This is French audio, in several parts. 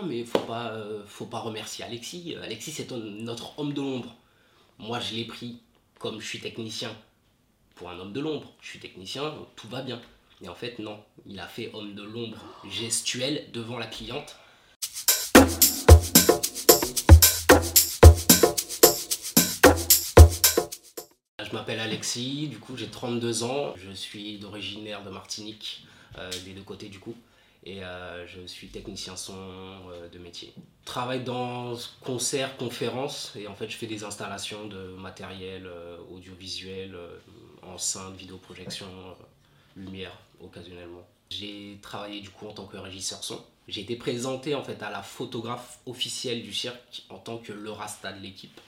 non, mais faut pas, euh, faut pas remercier Alexis. Alexis, c'est notre homme de l'ombre. Moi, je l'ai pris comme je suis technicien pour un homme de l'ombre. Je suis technicien, tout va bien. Et en fait, non, il a fait homme de l'ombre gestuel devant la cliente. Je m'appelle Alexis, du coup j'ai 32 ans, je suis d'originaire de Martinique, euh, des deux côtés du coup, et euh, je suis technicien son euh, de métier. Je travaille dans concert, conférences, et en fait je fais des installations de matériel audiovisuel, enceinte, vidéoprojection, lumière occasionnellement. J'ai travaillé du coup en tant que régisseur son. J'ai été présenté en fait à la photographe officielle du cirque en tant que le rasta de l'équipe.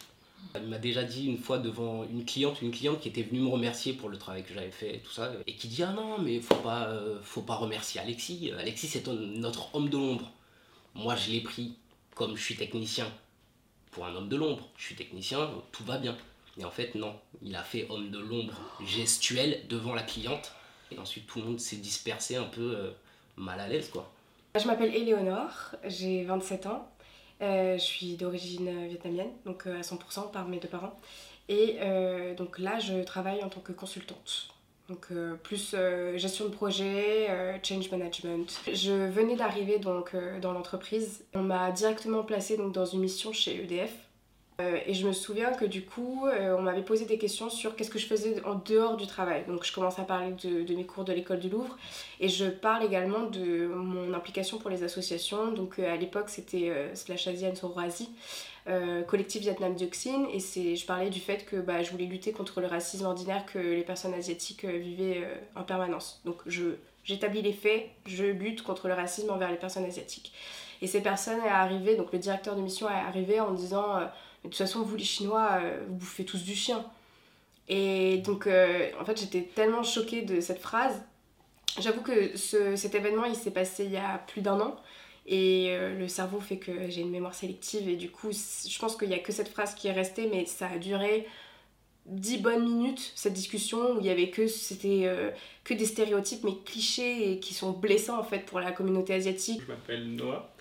Il m'a déjà dit une fois devant une cliente, une cliente qui était venue me remercier pour le travail que j'avais fait tout ça, et qui dit ah non mais faut pas, euh, faut pas remercier Alexis. Alexis c'est notre homme de l'ombre. Moi je l'ai pris comme je suis technicien pour un homme de l'ombre. Je suis technicien, tout va bien. Et en fait non, il a fait homme de l'ombre gestuel devant la cliente et ensuite, tout le monde s'est dispersé un peu euh, mal à l'aise, quoi. Je m'appelle Éléonore, j'ai 27 ans. Euh, je suis d'origine vietnamienne, donc euh, à 100% par mes deux parents. Et donc là, je travaille en tant que consultante. Donc plus gestion de projet, change management. Je venais d'arriver donc dans l'entreprise. On m'a directement placée donc dans une mission chez EDF euh, et je me souviens que du coup, euh, on m'avait posé des questions sur qu'est-ce que je faisais en dehors du travail. Donc je commence à parler de, mes cours de l'école du Louvre et je parle également de mon implication pour les associations. Donc euh, à l'époque, c'était Slash Asian Soroasi, collectif Vietnam Dioxine. Et je parlais du fait que bah, je voulais lutter contre le racisme ordinaire que les personnes asiatiques vivaient en permanence. Donc j'établis les faits, je lutte contre le racisme envers les personnes asiatiques. Et ces personnes est arrivé, donc le directeur de mission est arrivé en disant de toute façon, vous les Chinois, euh, vous bouffez tous du chien. Et donc, euh, en fait, j'étais tellement choquée de cette phrase. J'avoue que cet événement, il s'est passé il y a plus d'un an. Et euh, le cerveau fait que j'ai une mémoire sélective. Et du coup, je pense qu'il n'y a que cette phrase qui est restée, mais ça a duré dix bonnes minutes, cette discussion, où il y avait que, c'était, que des stéréotypes, mais clichés et qui sont blessants, en fait, pour la communauté asiatique. Je m'appelle Noah.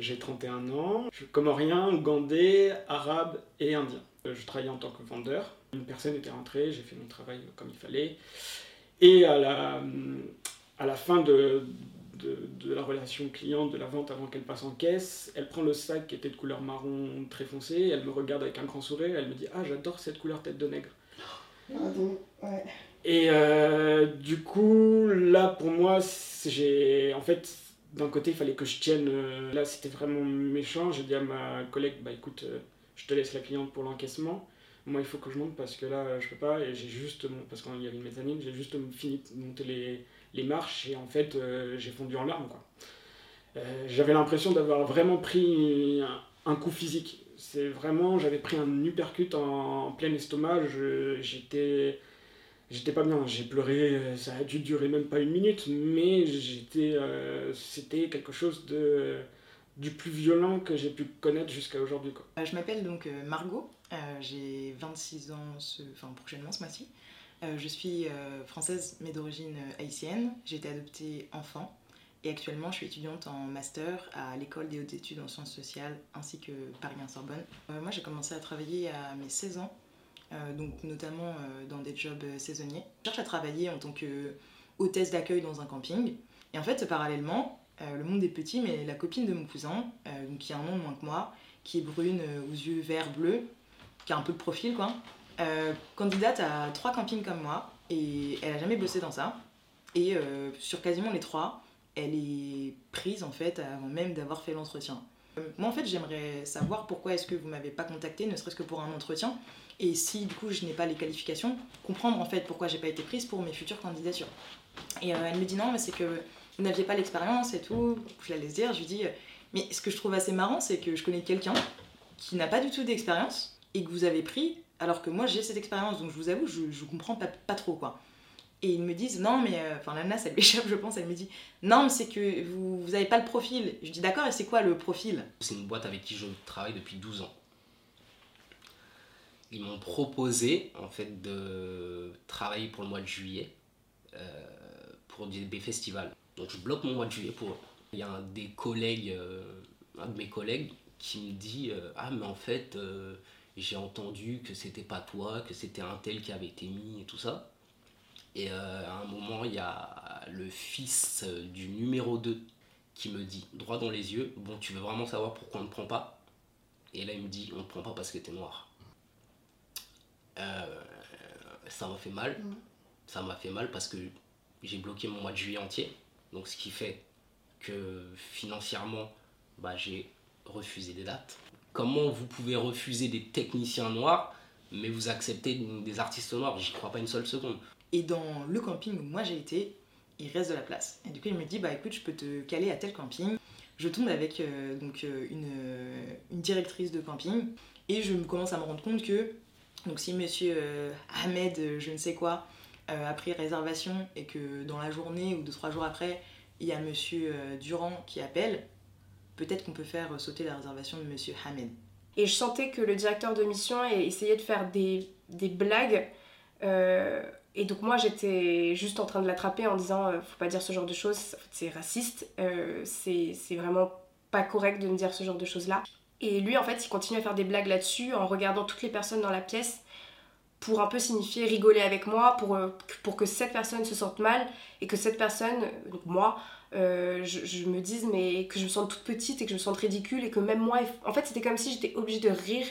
J'ai 31 ans, je suis comorien, ougandais, arabe et indien. Euh, je travaillais en tant que vendeur. Une personne était rentrée, j'ai fait mon travail comme il fallait. Et à la, à la fin de, de, la relation client, de la vente avant qu'elle passe en caisse, elle prend le sac qui était de couleur marron très foncé, elle me regarde avec un grand sourire, elle me dit Ah, j'adore cette couleur tête de nègre. ouais. Et euh, du coup, là pour moi, j'ai en fait d'un côté, il fallait que je tienne. Euh, là, c'était vraiment méchant. J'ai dit à ma collègue, bah écoute, euh, je te laisse la cliente pour l'encaissement. Moi, il faut que je monte parce que là, je peux pas. Et j'ai juste, parce qu'il y avait une mezzanine, j'ai juste fini de monter les, les marches et en fait, euh, j'ai fondu en larmes. Quoi. j'avais l'impression d'avoir vraiment pris un, coup physique. C'est vraiment, j'avais pris un uppercut en, en plein estomac. J'étais j'étais pas bien, j'ai pleuré, ça a dû durer même pas une minute, mais j'étais, euh, c'était quelque chose de du plus violent que j'ai pu connaître jusqu'à aujourd'hui. Euh, je m'appelle donc euh, Margot, j'ai 26 ans, enfin prochainement ce mois-ci. je suis française mais d'origine haïtienne, j'ai été adoptée enfant et actuellement je suis étudiante en master à l'école des hautes études en sciences sociales ainsi que Paris 1 Sorbonne. moi j'ai commencé à travailler à mes 16 ans euh, donc notamment euh, dans des jobs euh, saisonniers. Je cherche à travailler en tant que hôtesse d'accueil dans un camping. Et en fait, parallèlement, le monde est petit, mais la copine de mon cousin, qui a un nom de moins que moi, qui est brune, aux yeux verts bleus, qui a un peu de profil, quoi, candidate à trois campings comme moi, et elle a jamais bossé dans ça. Et sur quasiment les trois, elle est prise en fait avant même d'avoir fait l'entretien. Moi en fait j'aimerais savoir pourquoi est-ce que vous m'avez pas contacté, ne serait-ce que pour un entretien, et si du coup je n'ai pas les qualifications, comprendre en fait pourquoi j'ai pas été prise pour mes futures candidatures. Et euh, elle me dit non, mais c'est que vous n'aviez pas l'expérience et tout. Je la laisse dire, je lui dis mais ce que je trouve assez marrant, c'est que je connais quelqu'un qui n'a pas du tout d'expérience et que vous avez pris alors que moi j'ai cette expérience, donc je vous avoue, je, je comprends pas, trop quoi. Et ils me disent non, mais euh, enfin la NAS elle m'échappe, je pense, elle me dit non, mais c'est que vous, vous avez pas le profil. Je dis d'accord, et c'est quoi le profil? C'est une boîte avec qui je travaille depuis 12 ans ils m'ont proposé en fait de travailler pour le mois de juillet euh, pour des, festivals. Donc je bloque mon mois de juillet pour eux. Il y a un des collègues, euh, un de mes collègues qui me dit Ah, mais en fait, j'ai entendu que c'était pas toi, que c'était un tel qui avait été mis et tout ça. Et euh, à un moment, il y a le fils euh, du numéro 2 qui me dit, droit dans les yeux, Bon, tu veux vraiment savoir pourquoi on ne prend pas? Et là, il me dit On ne prend pas parce que t'es noir. Euh, ça m'a fait mal. Mhm. Ça m'a fait mal parce que j'ai bloqué mon mois de juillet entier. Donc, ce qui fait que financièrement, bah, j'ai refusé des dates. Comment vous pouvez refuser des techniciens noirs, mais vous acceptez des artistes noirs J'y crois pas une seule seconde. Et dans le camping où moi j'ai été, il reste de la place. Et du coup, il me dit Bah écoute, je peux te caler à tel camping. Je tombe avec euh, donc, euh, une, euh, une directrice de camping et je me commence à me rendre compte que donc si monsieur Ahmed, je ne sais quoi, a pris réservation et que dans la journée ou deux trois jours après, il y a monsieur Durand qui appelle, peut-être qu'on peut faire sauter la réservation de monsieur Ahmed. Et je sentais que le directeur de mission essayait de faire des, blagues. euh, et donc moi j'étais juste en train de l'attraper en disant euh, faut pas dire ce genre de choses, c'est raciste, euh, c'est vraiment pas correct de me dire ce genre de choses là. Et lui en fait il continue à faire des blagues là-dessus en regardant toutes les personnes dans la pièce pour un peu signifier rigoler avec moi, pour, pour que cette personne se sente mal et que cette personne, donc moi, euh, je, me dise mais que je me sente toute petite et que je me sente ridicule et que même moi, en fait c'était comme si j'étais obligée de rire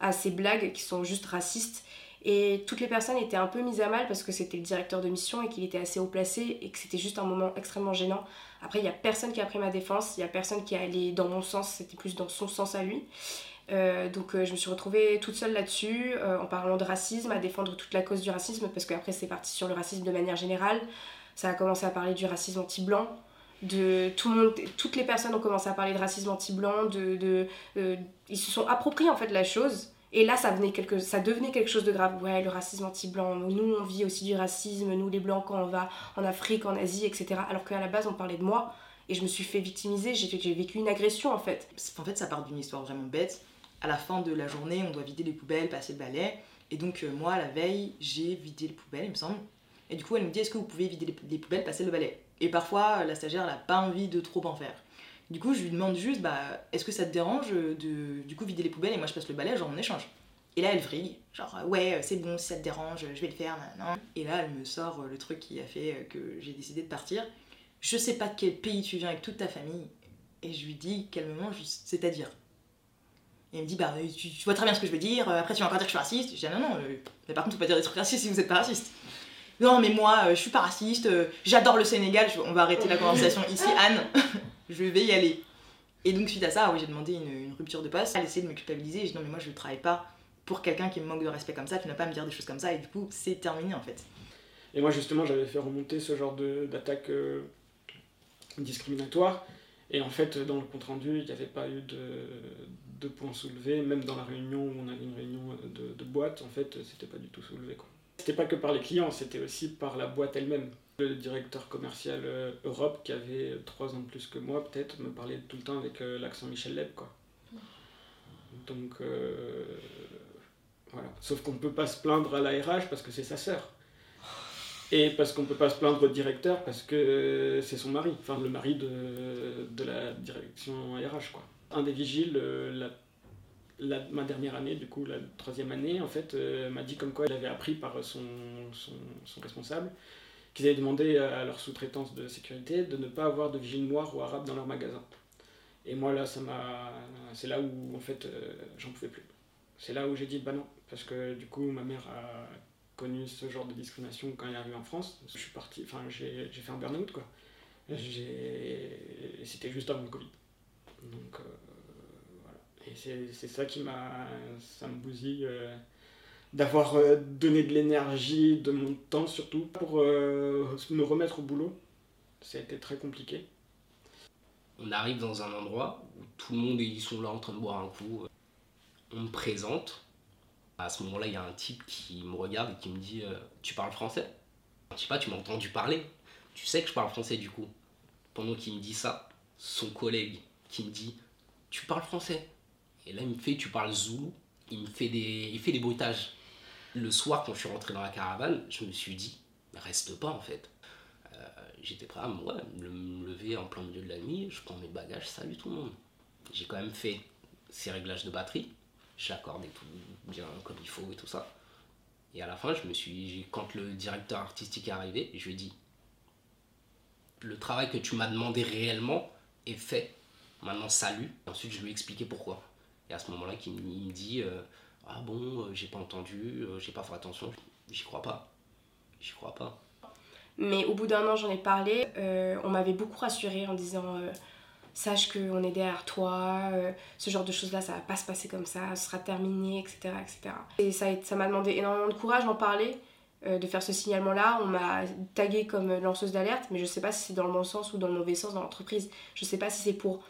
à ces blagues qui sont juste racistes et toutes les personnes étaient un peu mises à mal parce que c'était le directeur de mission et qu'il était assez haut placé et que c'était juste un moment extrêmement gênant. Après, il n'y a personne qui a pris ma défense, il n'y a personne qui est allé dans mon sens, c'était plus dans son sens à lui. Euh, donc euh, je me suis retrouvée toute seule là-dessus, en parlant de racisme, à défendre toute la cause du racisme, parce qu'après c'est parti sur le racisme de manière générale. Ça a commencé à parler du racisme anti-blanc, de tout le monde, toutes les personnes ont commencé à parler de racisme anti-blanc, de, euh, ils se sont appropriés en fait la chose. Et là, ça, venait quelque, ça devenait quelque chose de grave. Ouais, le racisme anti-blanc. Nous, on vit aussi du racisme. Nous, les blancs, quand on va en Afrique, en Asie, etc. Alors qu'à la base, on parlait de moi. Et je me suis fait victimiser. J'ai vécu une agression, en fait. En fait, ça part d'une histoire vraiment bête. À la fin de la journée, on doit vider les poubelles, passer le balai. Et donc, euh, moi, la veille, j'ai vidé les poubelles, il me semble. Et du coup, elle me dit Est-ce que vous pouvez vider les poubelles, passer le balai? Et parfois, la stagiaire, n'a pas envie de trop en faire. Du coup, je lui demande juste bah, Est-ce que ça te dérange de du coup vider les poubelles et moi je passe le balai, genre en échange Et là, elle vrille Genre, ouais, c'est bon, si ça te dérange, je vais le faire. nan. Et là, elle me sort euh, le truc qui a fait euh, que j'ai décidé de partir. Je sais pas de quel pays tu viens avec toute ta famille. Et je lui dis calmement, juste, c'est-à-dire et elle me dit, bah, tu, vois très bien ce que je veux dire, euh, après tu vas encore dire que je suis raciste. Je dis, ah, non, non, mais par contre, tu peux pas dire des trucs racistes si vous êtes pas raciste. Non, mais moi, euh, je suis pas raciste, euh, j'adore le Sénégal, Je- on va arrêter la conversation ici, Anne, je vais y aller. Et donc, suite à ça, oui, j'ai demandé une, une rupture de poste. Elle essayait de me culpabiliser, et je dis, non, mais moi, je ne travaille pas pour quelqu'un qui me manque de respect comme ça, tu n'as pas à me dire des choses comme ça, et du coup, c'est terminé en fait. Et moi, justement, j'avais fait remonter ce genre de- d'attaque euh, discriminatoire. Et en fait, dans le compte-rendu, il n'y avait pas eu de, de points soulevés. Même dans la réunion où on avait une réunion de, de boîte, en fait, c'était pas du tout soulevé. quoi. C'était pas que par les clients, c'était aussi par la boîte elle-même. Le directeur commercial euh, Europe, qui avait trois ans de plus que moi, peut-être, me parlait tout le temps avec euh, l'accent Michel Leb. Quoi. Donc, euh, voilà. Sauf qu'on ne peut pas se plaindre à la parce que c'est sa sœur. Et parce qu'on ne peut pas se plaindre au directeur parce que c'est son mari, enfin le mari de, de la direction RH. Quoi. Un des vigiles, la, la- ma dernière année, du coup la troisième année, en fait, euh, m'a dit comme quoi il avait appris par son, responsable qu'ils avaient demandé à leur sous-traitance de sécurité de ne pas avoir de vigile noir ou arabe dans leur magasin. Et moi là, ça m'a, c'est là où en fait euh, j'en pouvais plus. C'est là où j'ai dit bah non, parce que du coup ma mère a connu ce genre de discrimination quand elle est arrivée en France. Je suis parti, enfin j'ai fait un burn-out quoi. C'était juste avant le Covid. Donc euh. Et c'est ça qui m'a, ça me bousille euh, d'avoir euh, donné de l'énergie, de mon temps surtout pour euh, me remettre au boulot. Ça a été très compliqué. On arrive dans un endroit où tout le monde ils sont là en train de boire un coup. On me présente. À ce moment-là, il y a un type qui me regarde et qui me dit Tu parles français? Je sais pas, tu m'as entendu parler. Tu sais que je parle français du coup. Pendant qu'il me dit ça, son collègue qui me dit Tu parles français? Et là, il me fait Tu parles zoulou. Il me fait des, il fait des bruitages. Le soir, quand je suis rentré dans la caravane, je me suis dit Reste pas en fait. Euh, J'étais prêt à me, lever en plein milieu de la nuit, je prends mes bagages, salut tout le monde. J'ai quand même fait ces réglages de batterie. J'accordais tout bien comme il faut et tout ça. Et à la fin, je me suis, quand le directeur artistique est arrivé, je lui ai dit le travail que tu m'as demandé réellement est fait. Maintenant, salut. Ensuite, je lui ai expliqué pourquoi. Et à ce moment-là, il me dit euh, Ah bon, euh, j'ai pas entendu, euh, j'ai pas fait attention. J'y crois pas. J'y crois pas. Mais au bout d'un an, j'en ai parlé. on m'avait beaucoup rassuré en disant Sache qu'on est derrière toi, ce genre de choses-là, ça va pas se passer comme ça, ce sera terminé, etc. etc. Et ça m'a demandé énormément de courage d'en parler. Euh, de faire ce signalement-là. On m'a tagué comme lanceuse d'alerte, mais je ne sais pas si c'est dans le bon sens ou dans le mauvais sens dans l'entreprise. Je ne sais pas si c'est pour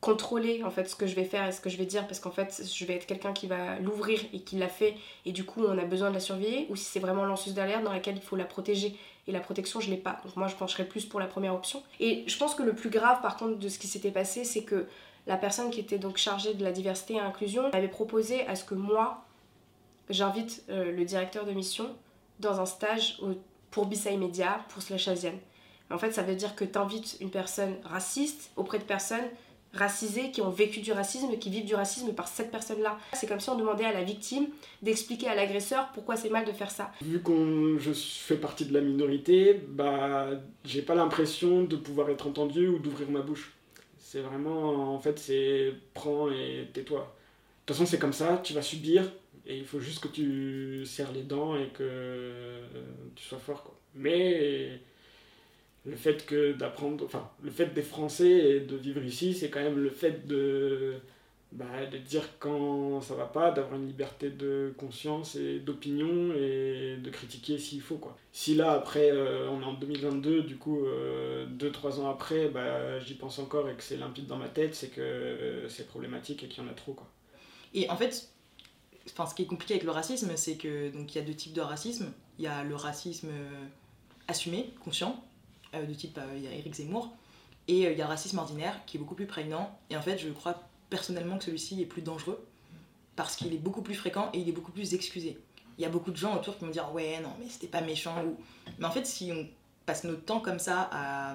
contrôler en fait ce que je vais faire et ce que je vais dire parce qu'en fait je vais être quelqu'un qui va l'ouvrir et qui l'a fait et du coup on a besoin de la surveiller ou si c'est vraiment lanceuse d'alerte dans laquelle il faut la protéger. Et la protection je l'ai pas. Donc moi je pencherais plus pour la première option. Et je pense que le plus grave par contre de ce qui s'était passé c'est que la personne qui était donc chargée de la diversité et inclusion avait proposé à ce que moi j'invite euh, le directeur de mission dans un stage pour Bissai Media, pour Slash Asian. En fait, ça veut dire que tu invites une personne raciste auprès de personnes racisées qui ont vécu du racisme, qui vivent du racisme par cette personne-là. C'est comme si on demandait à la victime d'expliquer à l'agresseur pourquoi c'est mal de faire ça. Vu que je fais partie de la minorité, bah j'ai pas l'impression de pouvoir être entendu ou d'ouvrir ma bouche. C'est vraiment, en fait, c'est prends et tais-toi. De toute façon, c'est comme ça, tu vas subir, et il faut juste que tu serres les dents et que tu sois fort. Quoi. Mais le fait que d'apprendre, enfin, le fait des Français et de vivre ici, c'est quand même le fait de, bah, de dire quand ça va pas, d'avoir une liberté de conscience et d'opinion et de critiquer s'il faut. Quoi. Si là, après, euh, on est en 2022, du coup, 2-3 euh, ans après, bah, j'y pense encore et que c'est limpide dans ma tête, c'est que euh, c'est problématique et qu'il y en a trop. Quoi. Et en fait, enfin, ce qui est compliqué avec le racisme, c'est que donc il y a deux types de racisme. Il y a le racisme assumé, conscient, euh, de type euh, Eric Zemmour, et il y a le racisme ordinaire qui est beaucoup plus prégnant. Et en fait, je crois personnellement que celui-ci est plus dangereux parce qu'il est beaucoup plus fréquent et il est beaucoup plus excusé. Il y a beaucoup de gens autour qui vont dire ouais non mais c'était pas méchant ou mais en fait si on passe notre temps comme ça à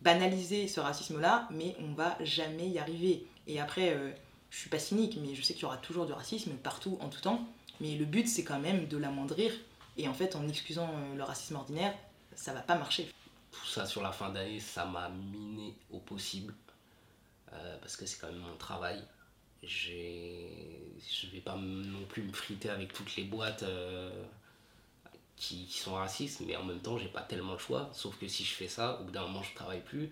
banaliser ce racisme là, mais on va jamais y arriver. Et après je suis pas cynique, mais je sais qu'il y aura toujours du racisme partout, en tout temps. Mais le but, c'est quand même de l'amoindrir. Et en fait, en excusant euh, le racisme ordinaire, ça va pas marcher. Tout ça sur la fin d'année, ça m'a miné au possible. Euh, parce que c'est quand même mon travail. Je vais pas non plus me friter avec toutes les boîtes euh, qui, sont racistes, mais en même temps, j'ai pas tellement le choix. Sauf que si je fais ça, au bout d'un moment, je travaille plus.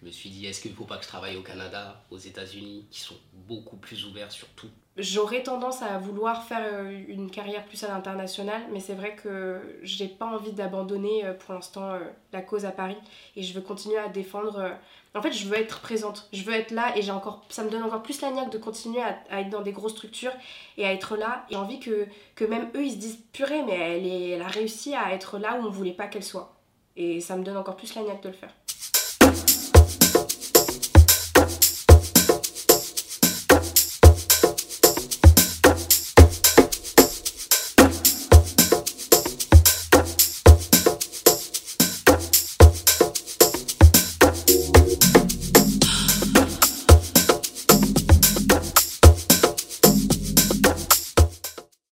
Je me suis dit, est-ce qu'il ne faut pas que je travaille au Canada, aux États-Unis, qui sont beaucoup plus ouverts sur tout? J'aurais tendance à vouloir faire euh, une carrière plus à l'international, mais c'est vrai que j'ai pas envie d'abandonner euh, pour l'instant euh, la cause à Paris et je veux continuer à défendre. En fait, je veux être présente, je veux être là et j'ai encore, ça me donne encore plus la niaque de continuer à, être dans des grosses structures et à être là. J'ai envie que, que même eux ils se disent purée, mais elle, a réussi à être là où on voulait pas qu'elle soit. Et ça me donne encore plus la niaque de le faire.